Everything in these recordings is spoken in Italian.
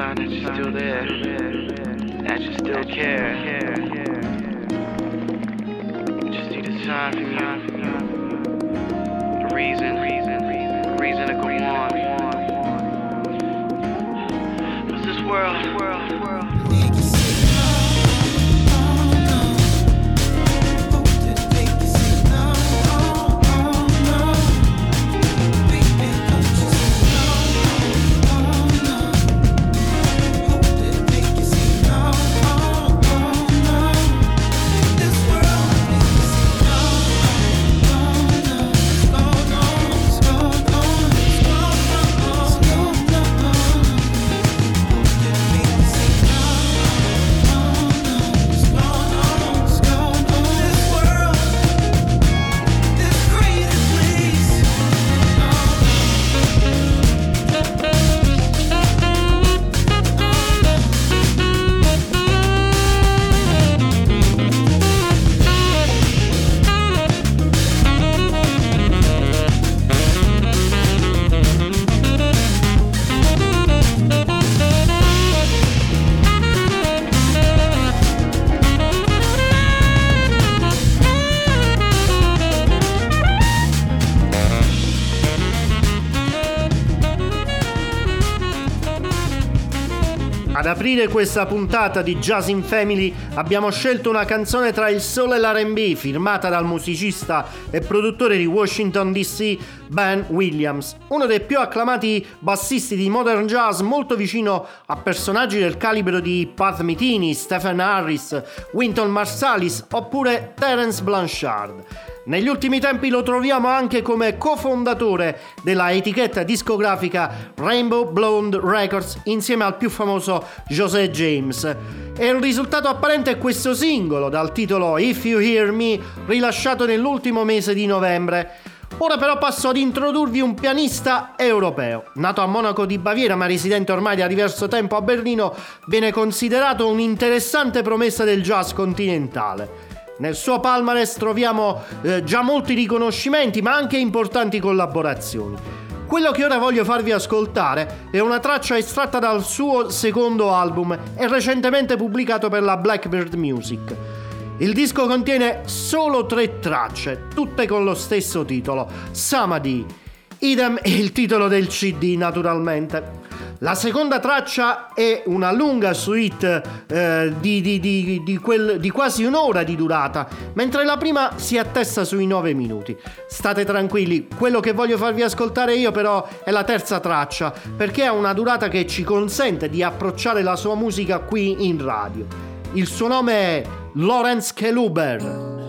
That you're still there, that you still care. Just need a sign from you, a reason, reason, reason to go on. What's this world? Aprire questa puntata di Jazz in Family abbiamo scelto una canzone tra il sole e l'R&B firmata dal musicista e produttore di Washington DC Ben Williams, uno dei più acclamati bassisti di modern jazz molto vicino a personaggi del calibro di Pat Metheny, Stephen Harris, Winton Marsalis oppure Terence Blanchard. Negli ultimi tempi lo troviamo anche come cofondatore della etichetta discografica Rainbow Blonde Records insieme al più famoso José James. E il risultato apparente è questo singolo dal titolo If You Hear Me rilasciato nell'ultimo mese di novembre. Ora però passo ad introdurvi un pianista europeo. Nato a Monaco di Baviera ma residente ormai da diverso tempo a Berlino, viene considerato un'interessante promessa del jazz continentale. Nel suo palmarès troviamo eh, già molti riconoscimenti ma anche importanti collaborazioni. Quello che ora voglio farvi ascoltare è una traccia estratta dal suo secondo album e recentemente pubblicato per la Blackbird Music. Il disco contiene solo tre tracce, tutte con lo stesso titolo, Samadhi. Idem il titolo del CD naturalmente. La seconda traccia è una lunga suite eh, di, di, di, quel, di quasi un'ora di durata, mentre la prima si attesta sui 9 minuti. State tranquilli, quello che voglio farvi ascoltare io però è la terza traccia, perché ha una durata che ci consente di approcciare la sua musica qui in radio. Il suo nome è Lorenz Keluber.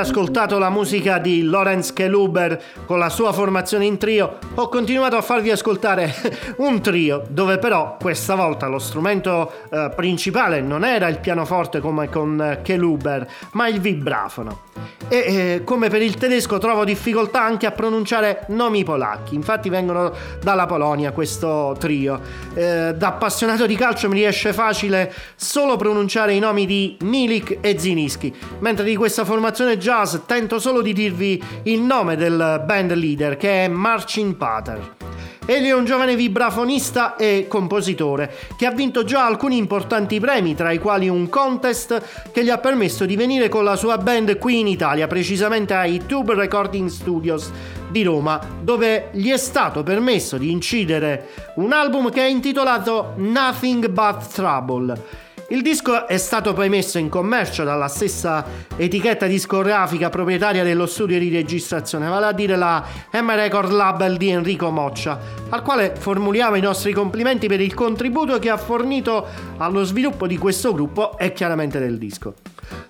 Ascoltato la musica di Lorenz Keluber con la sua formazione in trio, ho continuato a farvi ascoltare un trio, dove però questa volta lo strumento eh, principale non era il pianoforte come con eh, Keluber, ma il vibrafono. E eh, come per il tedesco trovo difficoltà anche a pronunciare nomi polacchi, infatti vengono dalla Polonia questo trio. Eh, da appassionato di calcio mi riesce facile solo pronunciare i nomi di Milik e Ziniski, mentre di questa formazione jazz tento solo di dirvi il nome del band leader che è Marcin Pater. Egli è un giovane vibrafonista e compositore che ha vinto già alcuni importanti premi, tra i quali un contest che gli ha permesso di venire con la sua band qui in Italia, precisamente ai Tube Recording Studios di Roma, dove gli è stato permesso di incidere un album che è intitolato Nothing But Trouble il disco è stato poi messo in commercio dalla stessa etichetta discografica proprietaria dello studio di registrazione, vale a dire la M Record Label di Enrico Moccia, al quale formuliamo i nostri complimenti per il contributo che ha fornito allo sviluppo di questo gruppo e chiaramente del disco.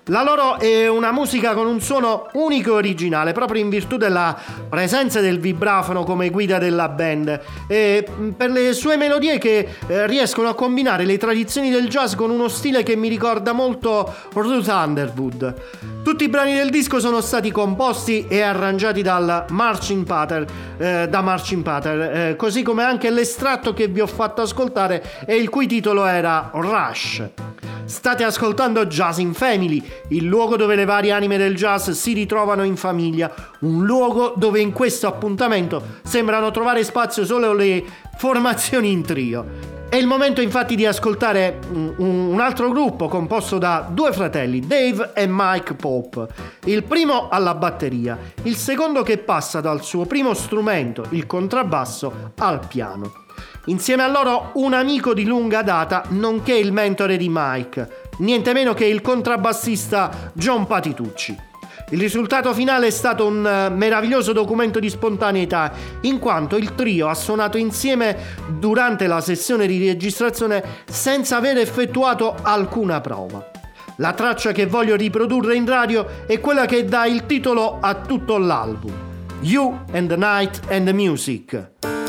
La loro è una musica con un suono unico e originale, proprio in virtù della presenza del vibrafono come guida della band e per le sue melodie che eh, riescono a combinare le tradizioni del jazz con uno stile che mi ricorda molto Ruth Underwood. Tutti i brani del disco sono stati composti e arrangiati dal Marching Pater, eh, da Marching Pater, eh, così come anche l'estratto che vi ho fatto ascoltare e il cui titolo era Rush. State ascoltando Jazz in Family, il luogo dove le varie anime del jazz si ritrovano in famiglia, un luogo dove in questo appuntamento sembrano trovare spazio solo le formazioni in trio. È il momento infatti di ascoltare un altro gruppo composto da due fratelli, Dave e Mike Pope. Il primo alla batteria, il secondo che passa dal suo primo strumento, il contrabbasso, al piano. Insieme a loro un amico di lunga data, nonché il mentore di Mike, niente meno che il contrabbassista John Patitucci. Il risultato finale è stato un eh, meraviglioso documento di spontaneità, in quanto il trio ha suonato insieme durante la sessione di registrazione senza aver effettuato alcuna prova. La traccia che voglio riprodurre in radio è quella che dà il titolo a tutto l'album. You and the Night and the Music.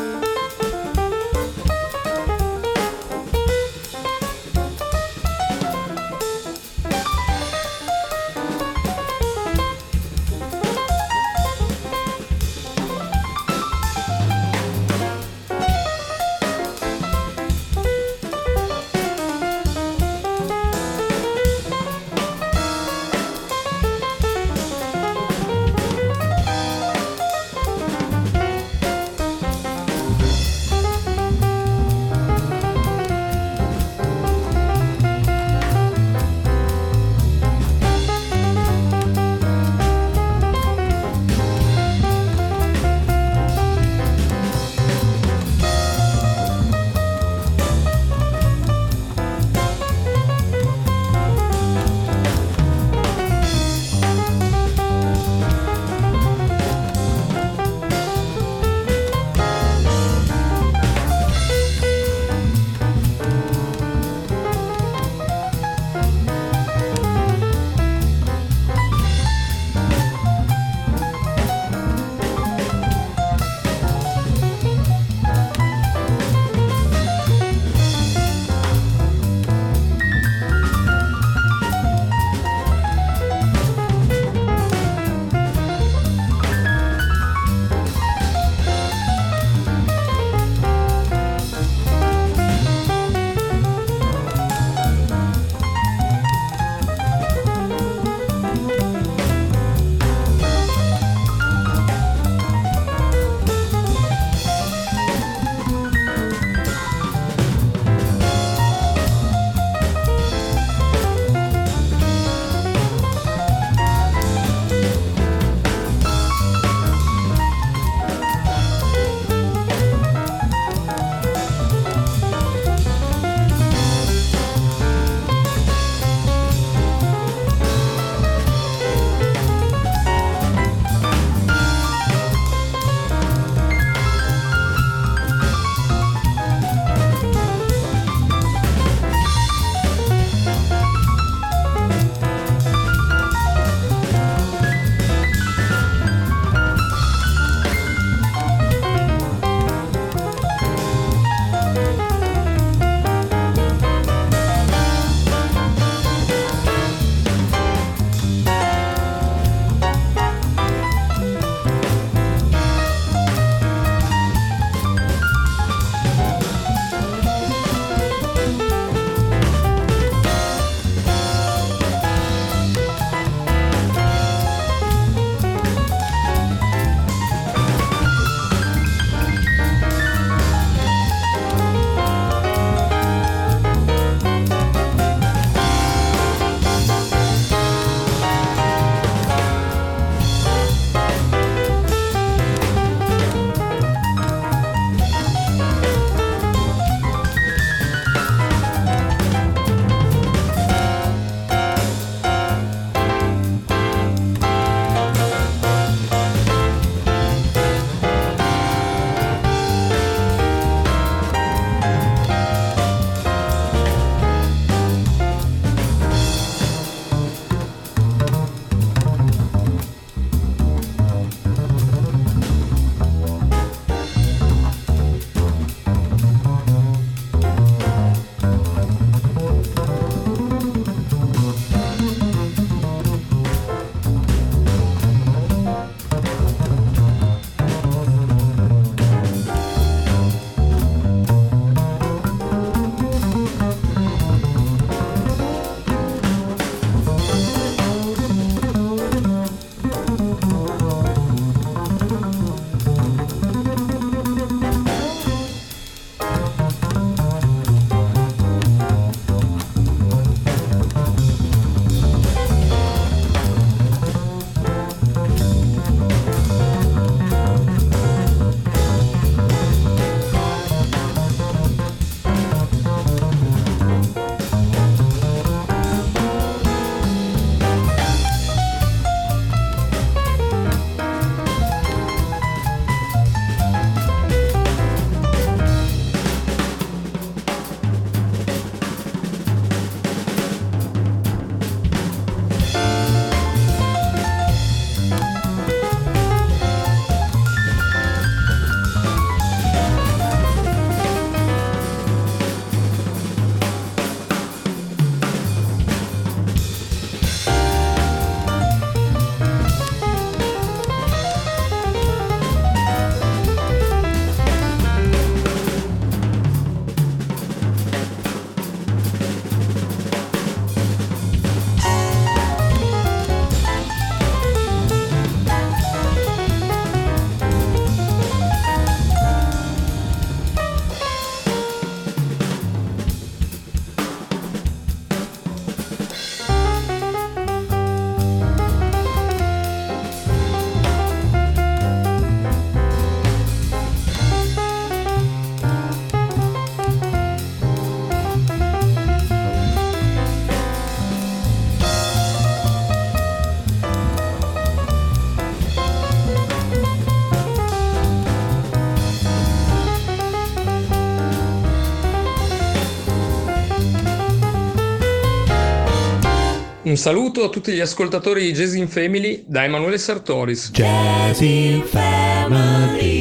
Un saluto a tutti gli ascoltatori di Jazz in Family da Emanuele Sartoris. Jazz in Family.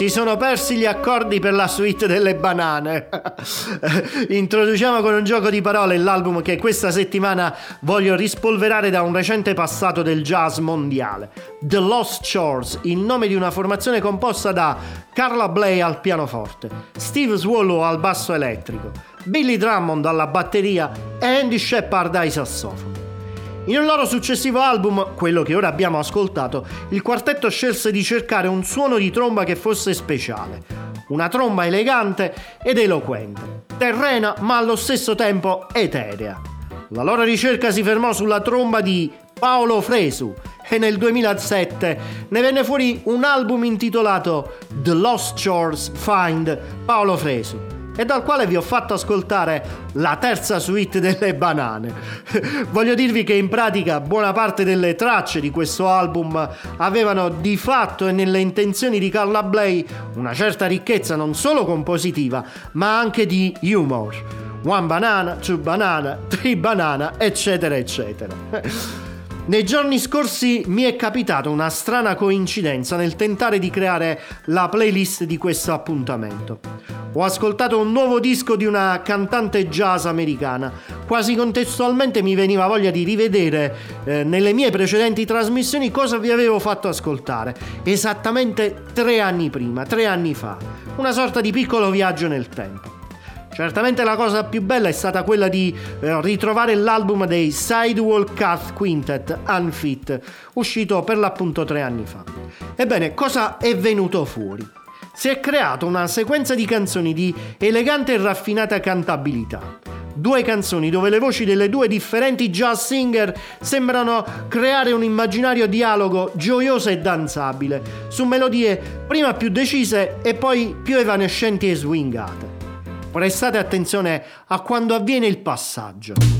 Si sono persi gli accordi per la suite delle banane. Introduciamo con un gioco di parole l'album che questa settimana voglio rispolverare da un recente passato del jazz mondiale. The Lost Shores, il nome di una formazione composta da Carla Bley al pianoforte, Steve Swallow al basso elettrico, Billy Drummond alla batteria e Andy Shepard ai sassofono. In un loro successivo album, quello che ora abbiamo ascoltato, il quartetto scelse di cercare un suono di tromba che fosse speciale. Una tromba elegante ed eloquente, terrena ma allo stesso tempo eterea. La loro ricerca si fermò sulla tromba di Paolo Fresu e nel 2007 ne venne fuori un album intitolato The Lost Shores Find Paolo Fresu e dal quale vi ho fatto ascoltare la terza suite delle banane. Voglio dirvi che in pratica buona parte delle tracce di questo album avevano di fatto e nelle intenzioni di Carla Bley una certa ricchezza non solo compositiva ma anche di humor One banana, two banana, three banana, eccetera, eccetera. Nei giorni scorsi mi è capitata una strana coincidenza nel tentare di creare la playlist di questo appuntamento. Ho ascoltato un nuovo disco di una cantante jazz americana. Quasi contestualmente mi veniva voglia di rivedere eh, nelle mie precedenti trasmissioni cosa vi avevo fatto ascoltare. Esattamente tre anni prima, tre anni fa. Una sorta di piccolo viaggio nel tempo. Certamente la cosa più bella è stata quella di eh, ritrovare l'album dei Sidewalk Cat Quintet Unfit, uscito per l'appunto tre anni fa. Ebbene, cosa è venuto fuori? Si è creata una sequenza di canzoni di elegante e raffinata cantabilità. Due canzoni dove le voci delle due differenti jazz singer sembrano creare un immaginario dialogo gioioso e danzabile, su melodie prima più decise e poi più evanescenti e swingate. Prestate attenzione a quando avviene il passaggio.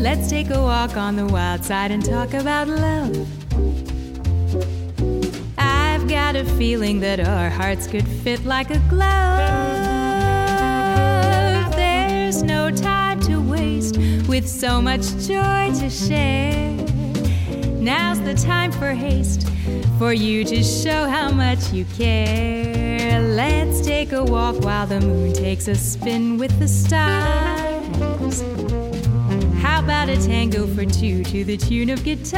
Let's take a walk on the wild side and talk about love. I've got a feeling that our hearts could fit like a glove. There's no time to waste with so much joy to share. Now's the time for haste, for you to show how much you care. Let's take a walk while the moon takes a spin with the stars. How about a tango for two to the tune of guitars?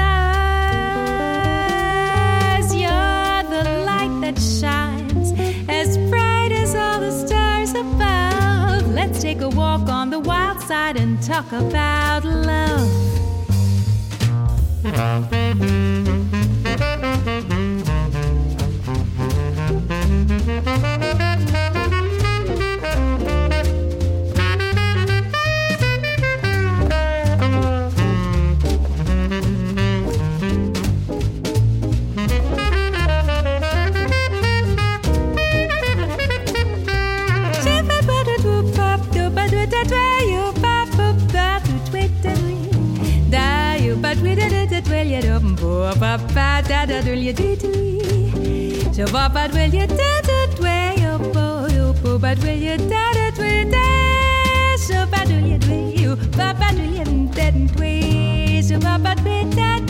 You're the light that shines as bright as all the stars above. Let's take a walk on the wild side and talk about love. So papa will you da da dway yo bo yo bo but will you da da dway da so bad will you dway you papa will you da da dway so papa will da dway you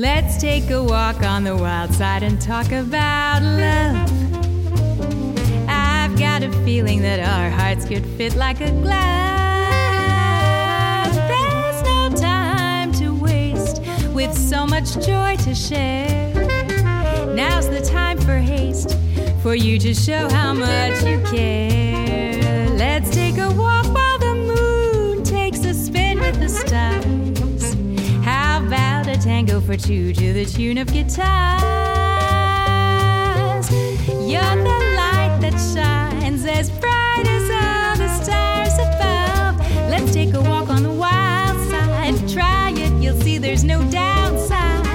Let's take a walk on the wild side and talk about love. I've got a feeling that our hearts could fit like a glove. There's no time to waste with so much joy to share. Now's the time for haste, for you to show how much you care. Let's take a walk tango for two to the tune of guitars? You're the light that shines as bright as all the stars above. Let's take a walk on the wild side. Try it, you'll see there's no downside.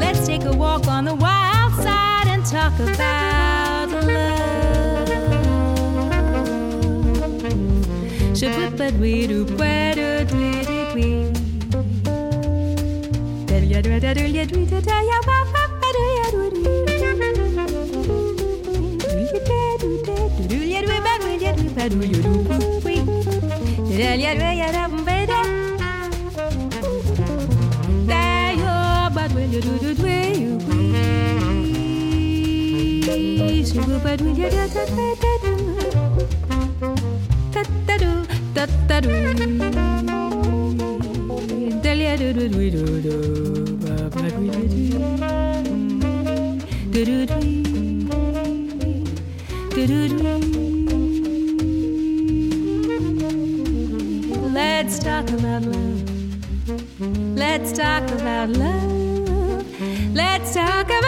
Let's take a walk on the wild side and talk about love da da do Let's talk about love. Let's talk about love. Let's talk about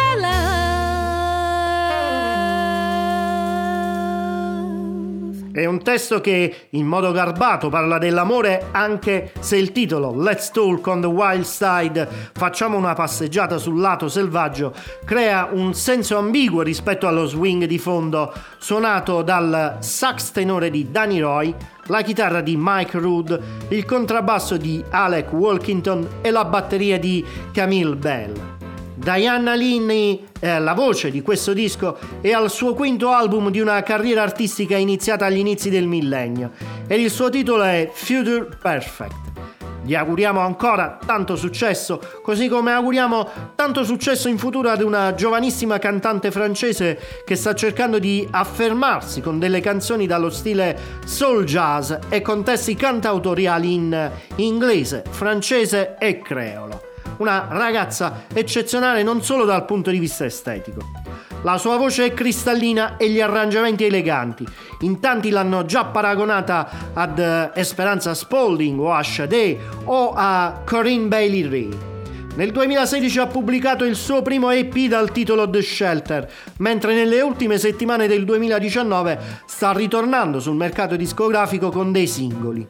È un testo che in modo garbato parla dell'amore anche se il titolo Let's Talk on the Wild Side, facciamo una passeggiata sul lato selvaggio, crea un senso ambiguo rispetto allo swing di fondo suonato dal sax tenore di Danny Roy, la chitarra di Mike Rood, il contrabbasso di Alec Walkington e la batteria di Camille Bell. Diana Linney è la voce di questo disco e al suo quinto album di una carriera artistica iniziata agli inizi del millennio ed il suo titolo è Future Perfect. Gli auguriamo ancora tanto successo, così come auguriamo tanto successo in futuro ad una giovanissima cantante francese che sta cercando di affermarsi con delle canzoni dallo stile soul jazz e con testi cantautoriali in inglese, francese e creolo una ragazza eccezionale non solo dal punto di vista estetico. La sua voce è cristallina e gli arrangiamenti eleganti. In tanti l'hanno già paragonata ad eh, Esperanza Spalding o a Sade o a Corinne Bailey Ray. Nel 2016 ha pubblicato il suo primo EP dal titolo The Shelter, mentre nelle ultime settimane del 2019 sta ritornando sul mercato discografico con dei singoli.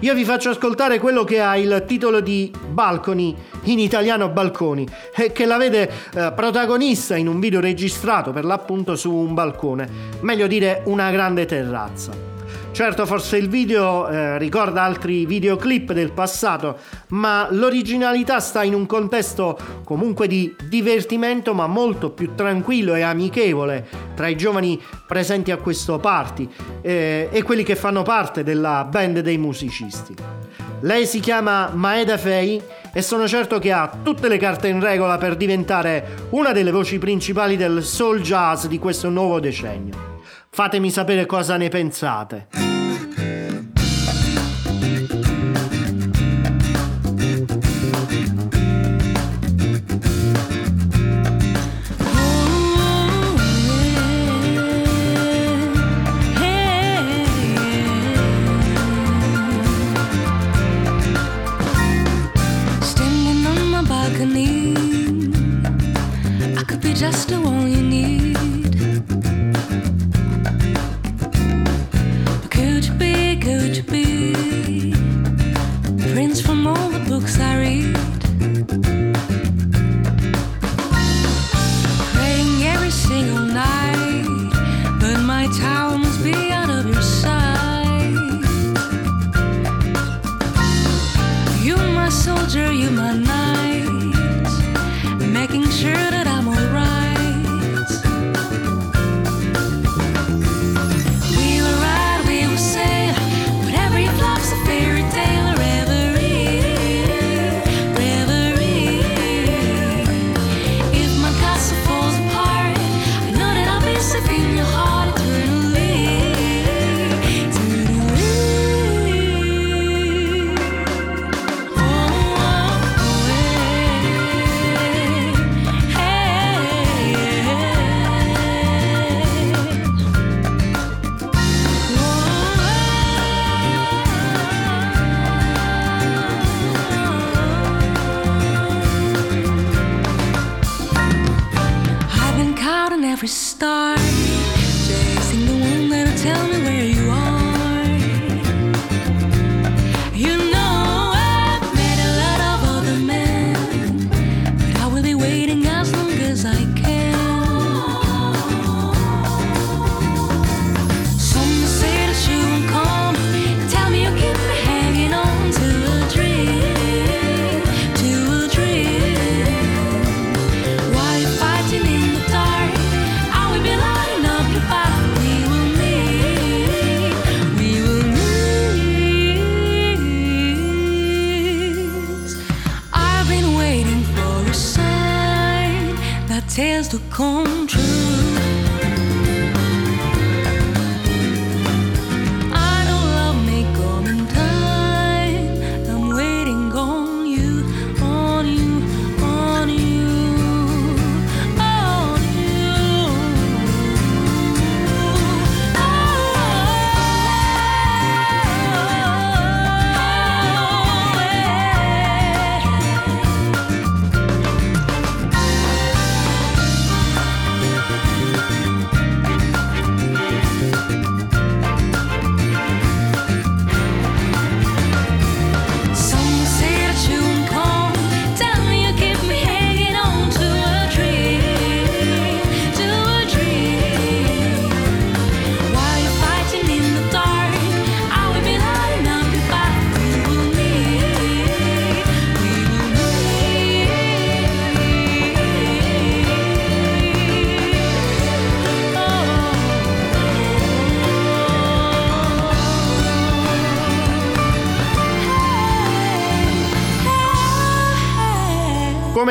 Io vi faccio ascoltare quello che ha il titolo di Balcony, in italiano Balconi, e che la vede eh, protagonista in un video registrato per l'appunto su un balcone, meglio dire una grande terrazza. Certo, forse il video eh, ricorda altri videoclip del passato, ma l'originalità sta in un contesto comunque di divertimento, ma molto più tranquillo e amichevole tra i giovani presenti a questo party eh, e quelli che fanno parte della band dei musicisti. Lei si chiama Maeda Fei e sono certo che ha tutte le carte in regola per diventare una delle voci principali del soul jazz di questo nuovo decennio. Fatemi sapere cosa ne pensate.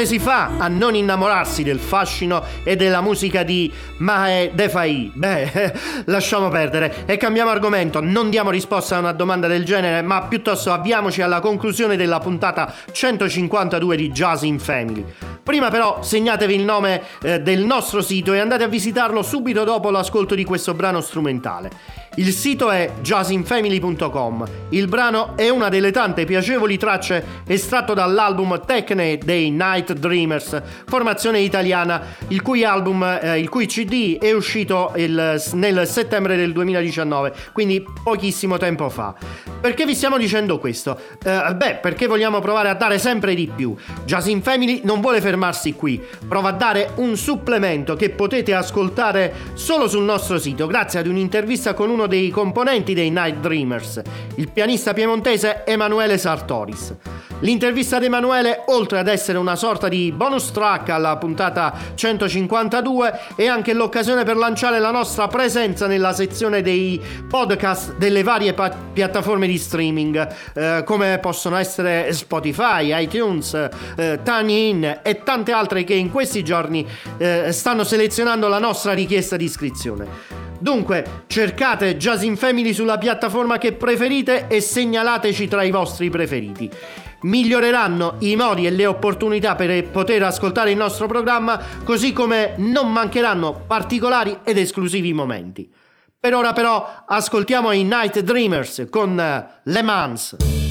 Come si fa a non innamorarsi del fascino e della musica di Mae Defai? Beh, lasciamo perdere e cambiamo argomento. Non diamo risposta a una domanda del genere, ma piuttosto avviamoci alla conclusione della puntata 152 di Jazz in Family. Prima però segnatevi il nome eh, del nostro sito e andate a visitarlo subito dopo l'ascolto di questo brano strumentale. Il sito è jazzinfamily.com. Il brano è una delle tante piacevoli tracce estratto dall'album Tecne dei Night Dreamers, formazione italiana, il cui album, eh, il cui CD è uscito il- nel settembre del 2019, quindi pochissimo tempo fa. Perché vi stiamo dicendo questo? Eh, beh, perché vogliamo provare a dare sempre di più. Jazz in Family non vuole fermarsi qui, prova a dare un supplemento che potete ascoltare solo sul nostro sito, grazie ad un'intervista con uno dei componenti dei Night Dreamers, il pianista piemontese Emanuele Sartoris. L'intervista ad Emanuele, oltre ad essere una sorta di bonus track alla puntata 152, è anche l'occasione per lanciare la nostra presenza nella sezione dei podcast delle varie pa- piattaforme di streaming, eh, come possono essere Spotify, iTunes, eh, TuneIn e tante altre che in questi giorni eh, stanno selezionando la nostra richiesta di iscrizione. Dunque, cercate Jazz in Family sulla piattaforma che preferite e segnalateci tra i vostri preferiti. Miglioreranno i modi e le opportunità per poter ascoltare il nostro programma, così come non mancheranno particolari ed esclusivi momenti. Per ora però ascoltiamo i Night Dreamers con eh, Le Mans.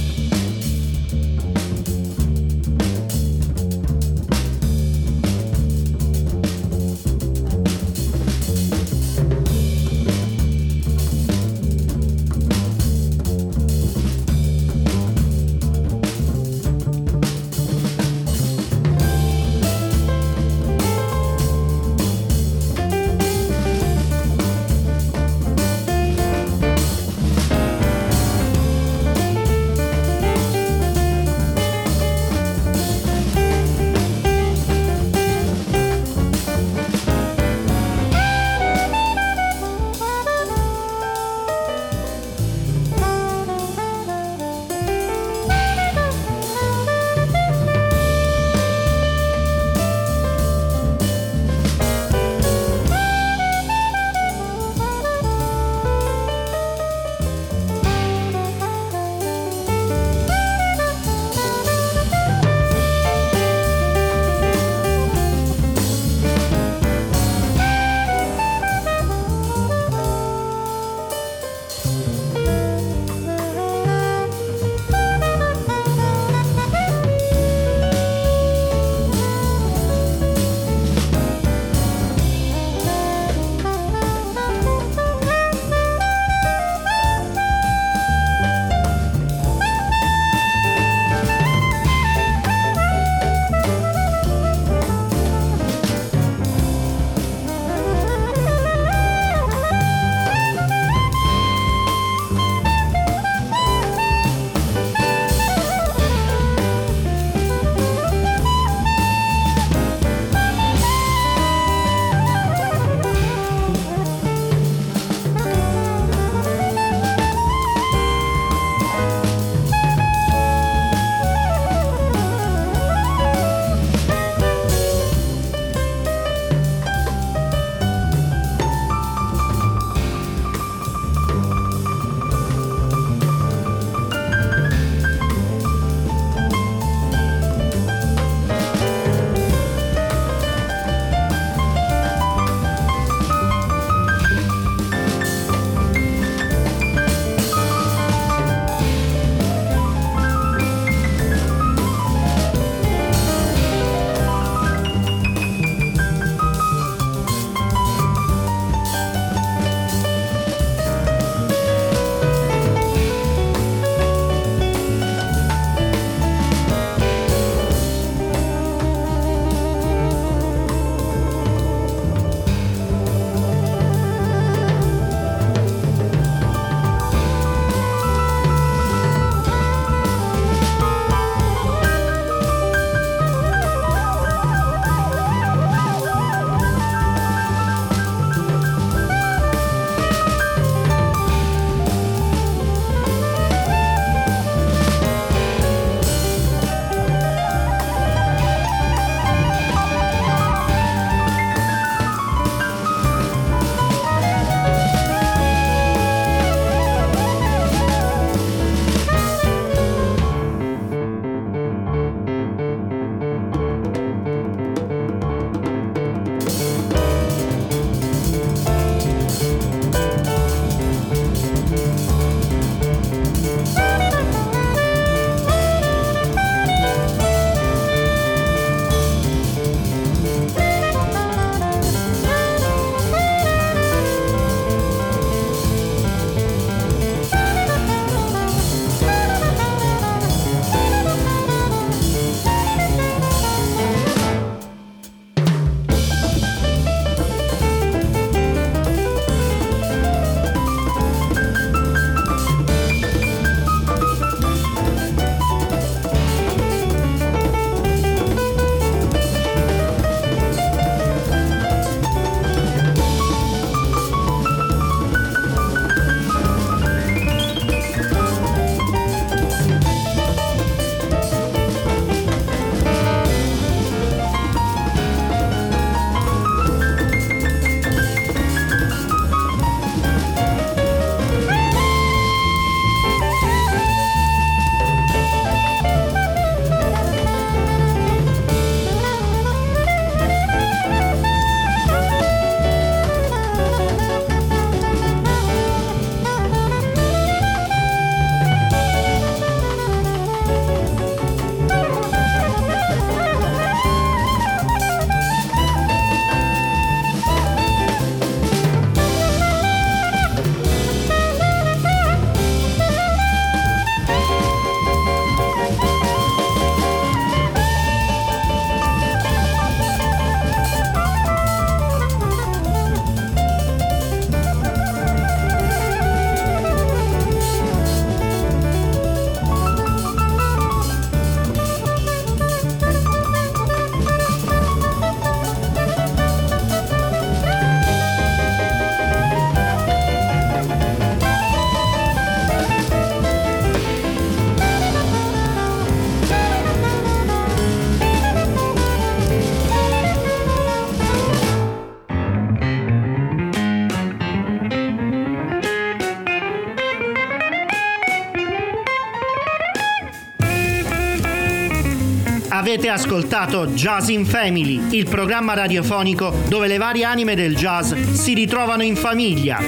Avete ascoltato Jazz in Family, il programma radiofonico dove le varie anime del jazz si ritrovano in famiglia.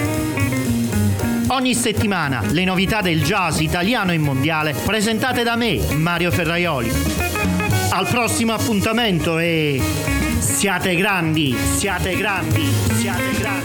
Ogni settimana le novità del jazz italiano e mondiale presentate da me, Mario Ferraioli. Al prossimo appuntamento e siate grandi, siate grandi, siate grandi.